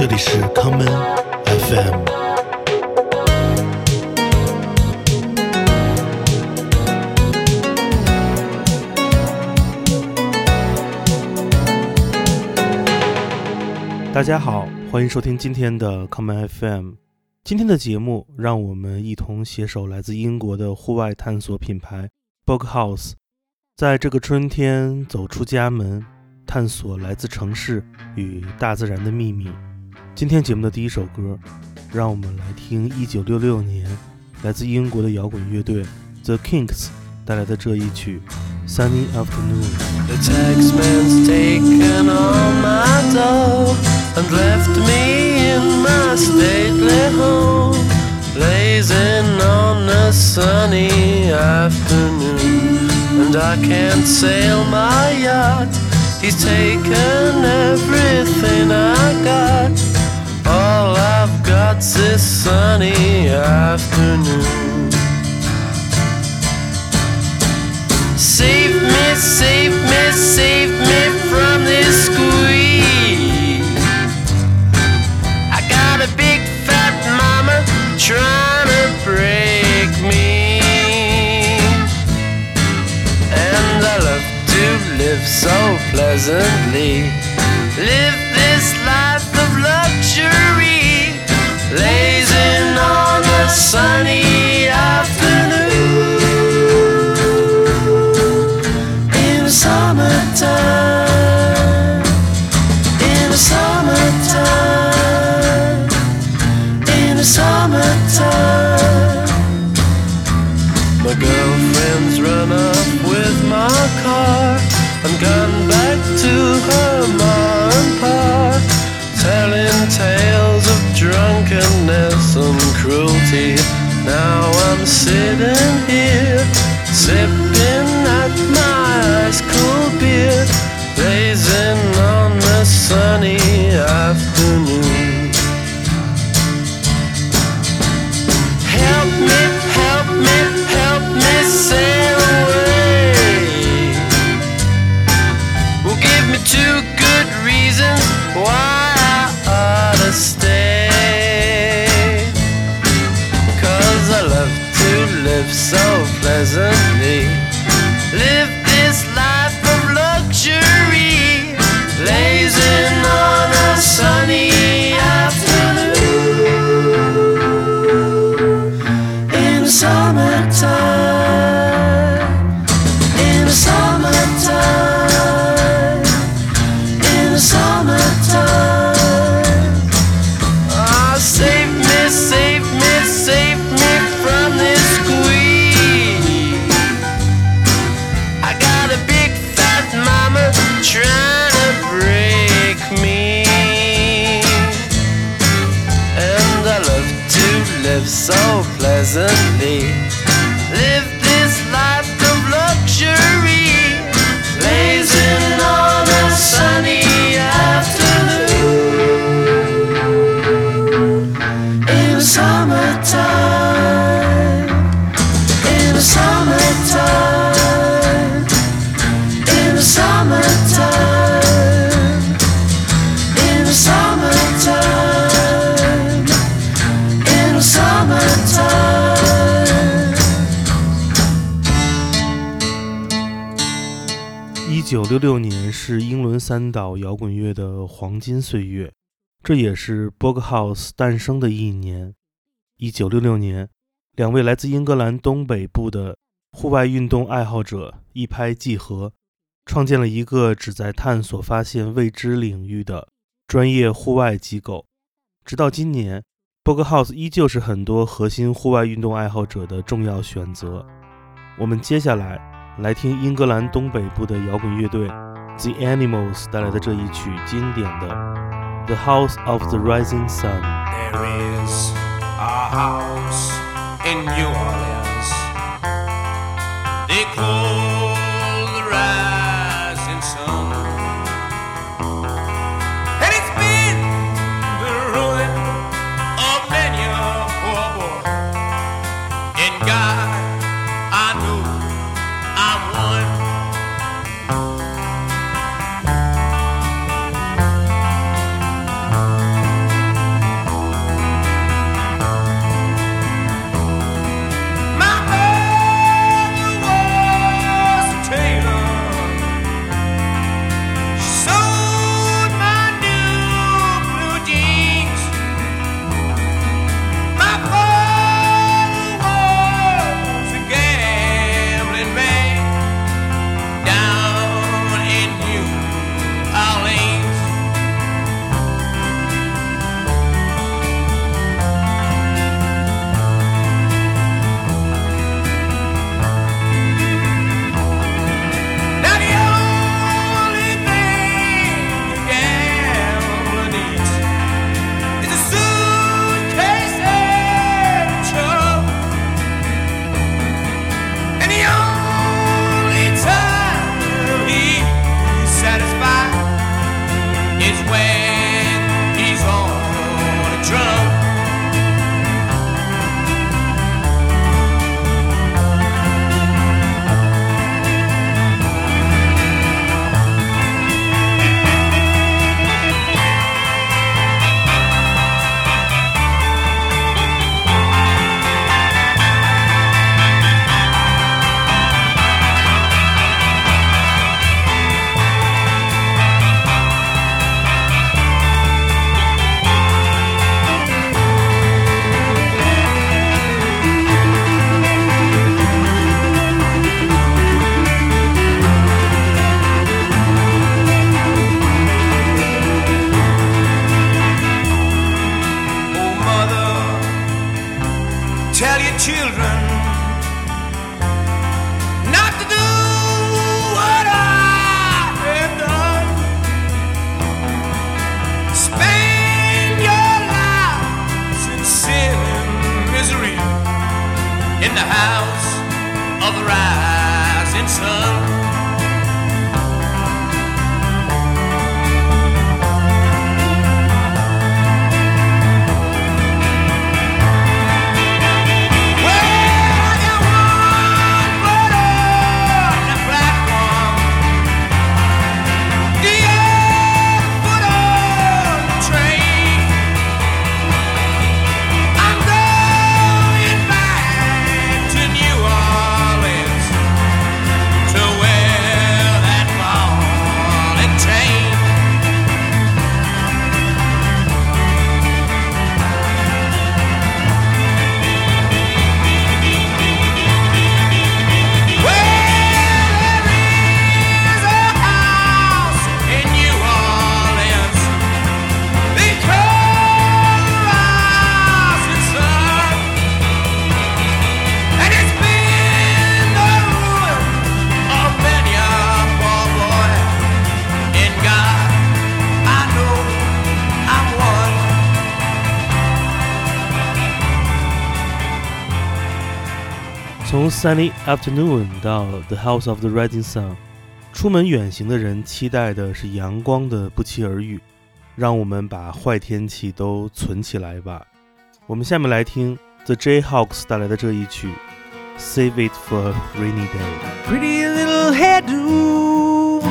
这里是康门 FM。大家好，欢迎收听今天的康门 FM。今天的节目，让我们一同携手来自英国的户外探索品牌 Book House，在这个春天走出家门，探索来自城市与大自然的秘密。今天节目的第一首歌，让我们来听1966年来自英国的摇滚乐队 The Kinks 带来的这一曲《Sunny Afternoon》。The taxman's taken all my dough and left me in my stately home, blazing on a sunny afternoon. And I can't sail my yacht, he's taken everything I got. I've this sunny afternoon. Save me, save me, save me from this squeeze. I got a big fat mama trying to break me. And I love to live so pleasantly. Live this life. Lazing on the sunny live so pleasantly. Live 六六年是英伦三岛摇滚乐的黄金岁月，这也是 Bog House 诞生的一年。一九六六年，两位来自英格兰东北部的户外运动爱好者一拍即合，创建了一个旨在探索发现未知领域的专业户外机构。直到今年，Bog House 依旧是很多核心户外运动爱好者的重要选择。我们接下来来听英格兰东北部的摇滚乐队 The Animals 带来的这一曲经典的《The House of the Rising Sun》。There is a house in New Orleans. Sunny Afternoon 到 The House of the Rising Sun，出门远行的人期待的是阳光的不期而遇。让我们把坏天气都存起来吧。我们下面来听 The Jayhawks 带来的这一曲，Save It for a Rainy Day。Pretty little hairdo,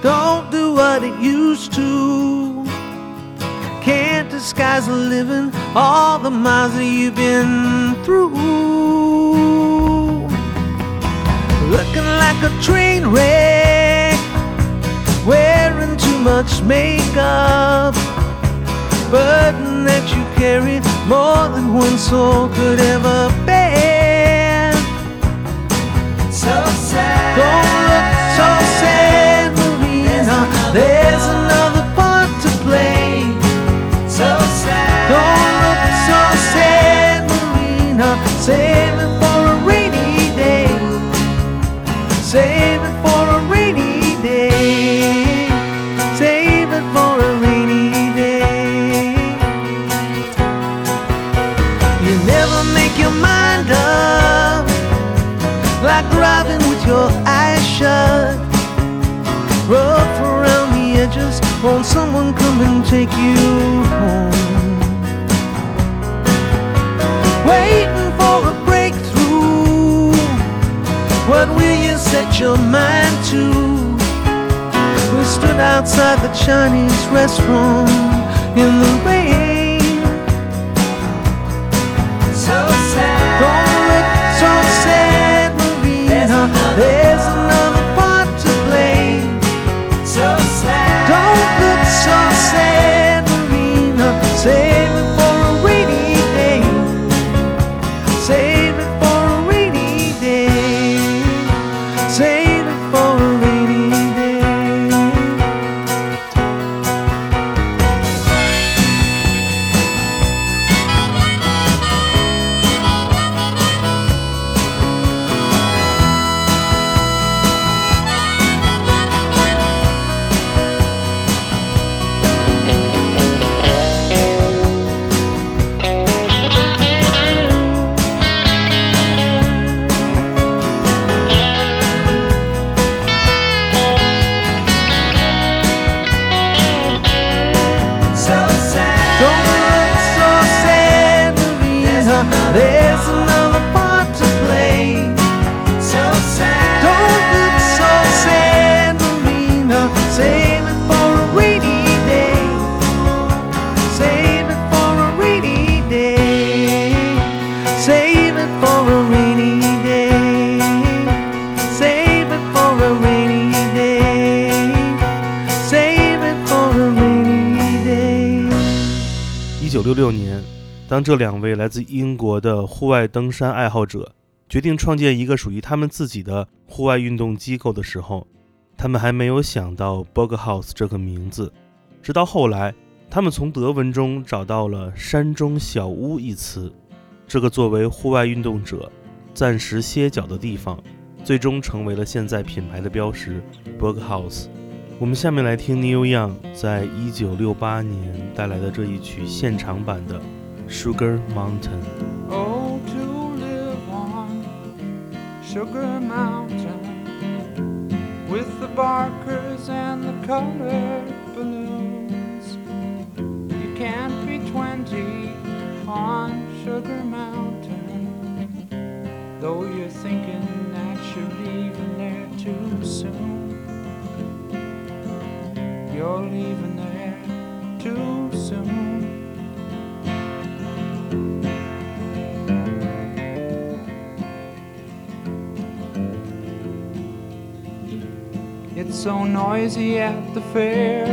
don't do what it used to. Can't disguise living, all the miles that you've been through. Looking like a train wreck, wearing too much makeup. Burden that you carry more than one soul could ever bear. So sad. Don't Marina. 当这两位来自英国的户外登山爱好者决定创建一个属于他们自己的户外运动机构的时候，他们还没有想到 Boghouse 这个名字。直到后来，他们从德文中找到了“山中小屋”一词，这个作为户外运动者暂时歇脚的地方，最终成为了现在品牌的标识 Boghouse。我们下面来听 Neil Young 在一九六八年带来的这一曲现场版的《Sugar Mountain》。Oh, to live on Sugar Mountain with the barkers and the colored balloons. You can't be 20 on Sugar Mountain, though you're thinking that you're leaving there too soon. You're leaving there too soon. So noisy at the fair,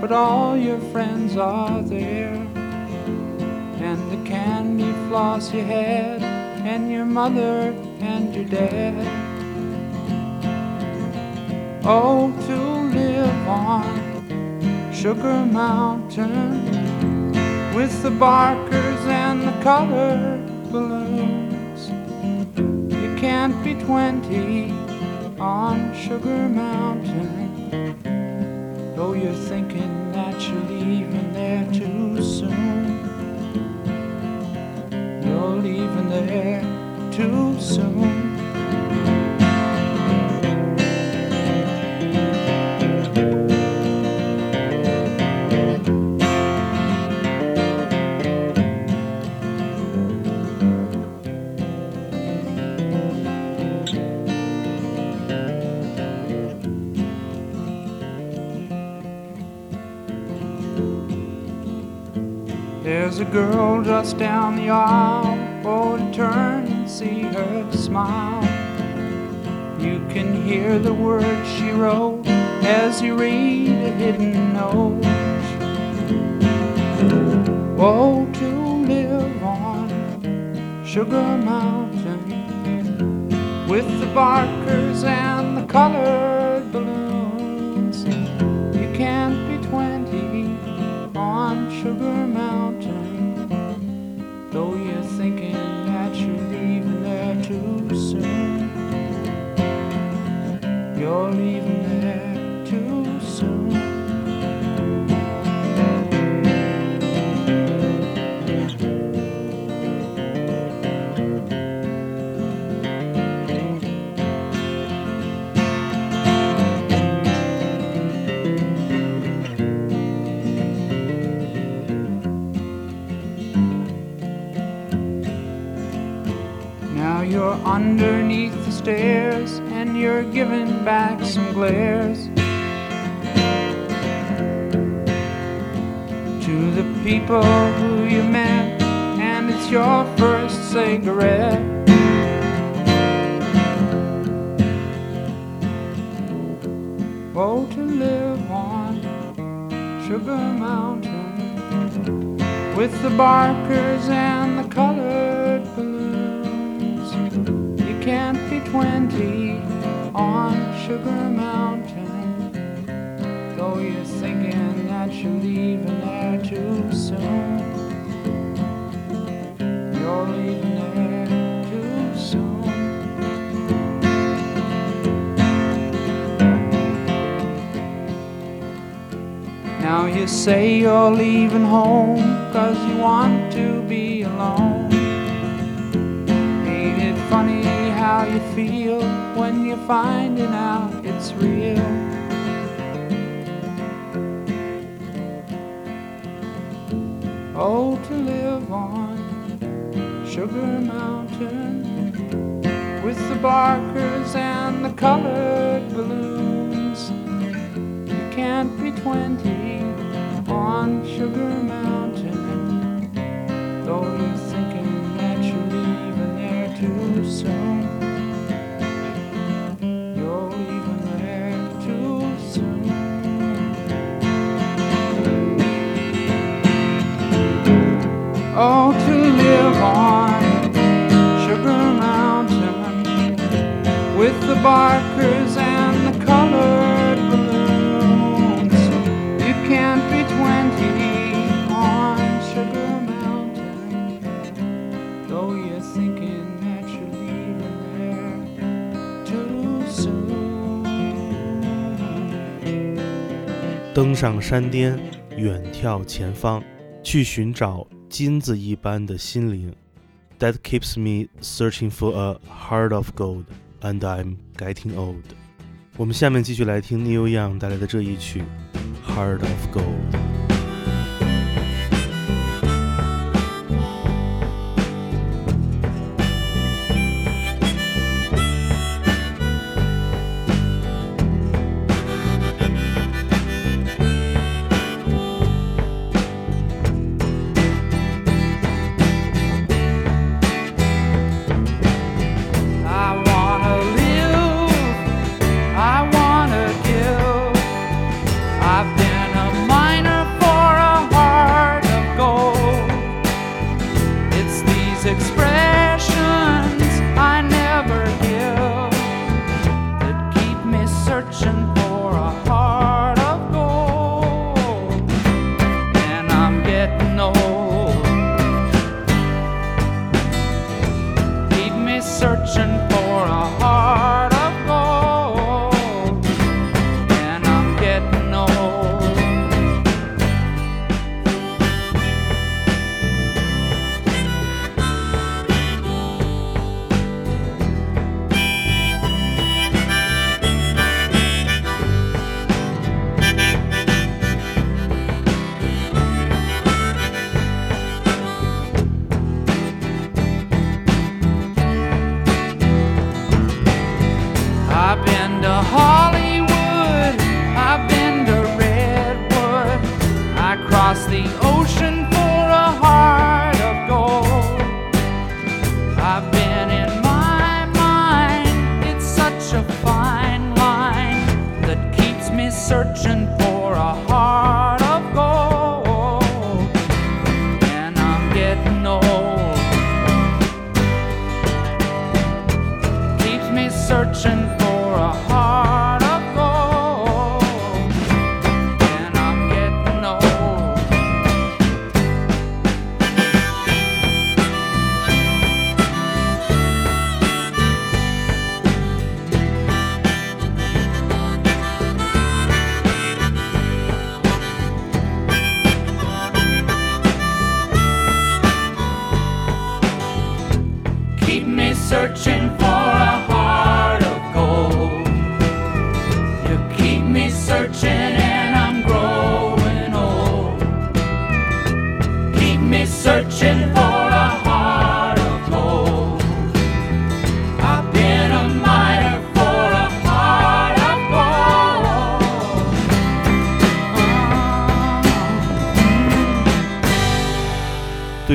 but all your friends are there. And the candy floss you had, and your mother and your dad. Oh, to live on Sugar Mountain with the barkers and the colored balloons. You can't be 20 on Sugar Mountain. Though you're thinking that you're leaving there too soon. You're leaving there too There's girl just down the aisle. Oh, to turn and see her smile. You can hear the words she wrote as you read a hidden note. Oh, to live on Sugar Mountain with the barkers and the colored underneath the stairs and you're giving back some glares to the people who you met, and it's your first cigarette. Oh, to live on Sugar Mountain with the barkers and the colored Sugar Mountain, though you're thinking that you're leaving there too soon. You're leaving there too soon. Now you say you're leaving home cause you want to be alone. How you feel when you're finding out it's real? Oh, to live on Sugar Mountain with the barkers and the colored balloons. You can't be 20 on Sugar Mountain, though you're thinking that you're leaving there too soon. with the barkers and the colored balloons. You can't be 20 on Sugar Mountain, though you're thinking that you're leaving there too soon. 登上山巅，远眺前方，去寻找金子一般的心灵。That keeps me searching for a heart of gold, And I'm getting old。我们下面继续来听 Neil Young 带来的这一曲《Heart of Gold》。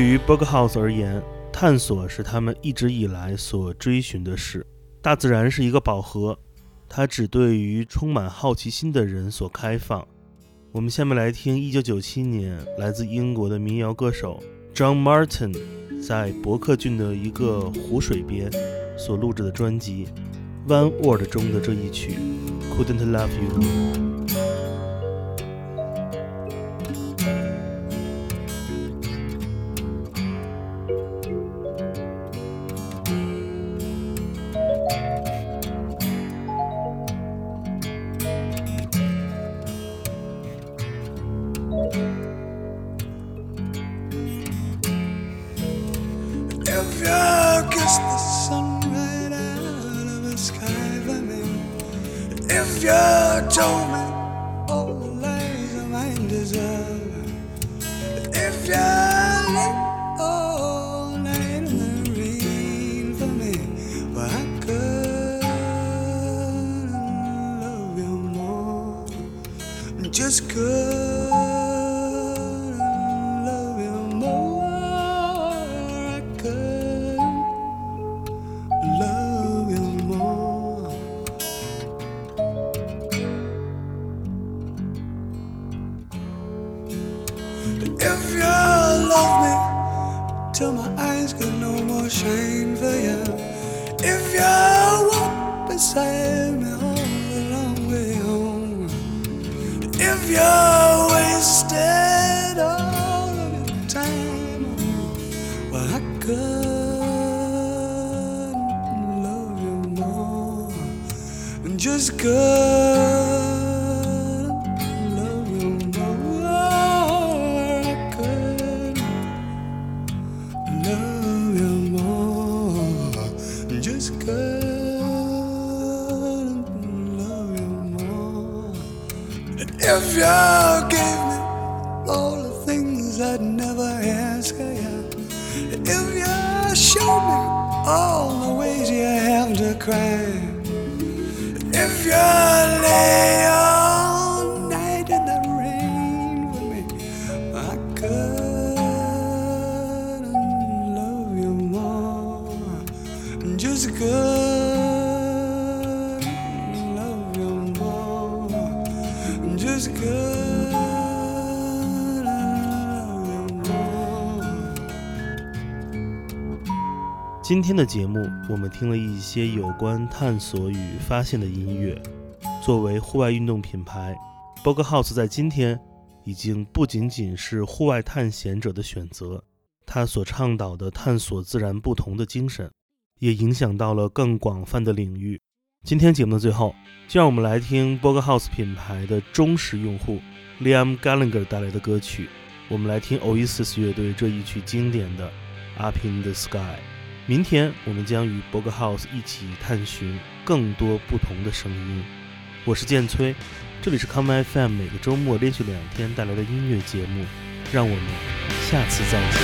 对于 Berghaus 而言，探索是他们一直以来所追寻的事。大自然是一个宝盒，它只对于充满好奇心的人所开放。我们下面来听1997年来自英国的民谣歌手 John Martin 在伯克郡的一个湖水边所录制的专辑《One Word》中的这一曲《Couldn't Love You you shine for you, if you walk beside me all the long way home, if you wasted all of your time on me, well, I couldn't love you more. And just couldn't you gave me all the things I'd never ask of you, if you showed me all the ways you have to cry, if you lay 今天的节目，我们听了一些有关探索与发现的音乐。作为户外运动品牌 b o g House 在今天已经不仅仅是户外探险者的选择，它所倡导的探索自然不同的精神，也影响到了更广泛的领域。今天节目的最后，就让我们来听 b o g House 品牌的忠实用户 Liam Gallagher 带来的歌曲。我们来听 Oasis 乐队这一曲经典的《Up in the Sky》。明天我们将与 b o g House 一起探寻更多不同的声音。我是建崔，这里是 Come FM 每个周末连续两天带来的音乐节目，让我们下次再见。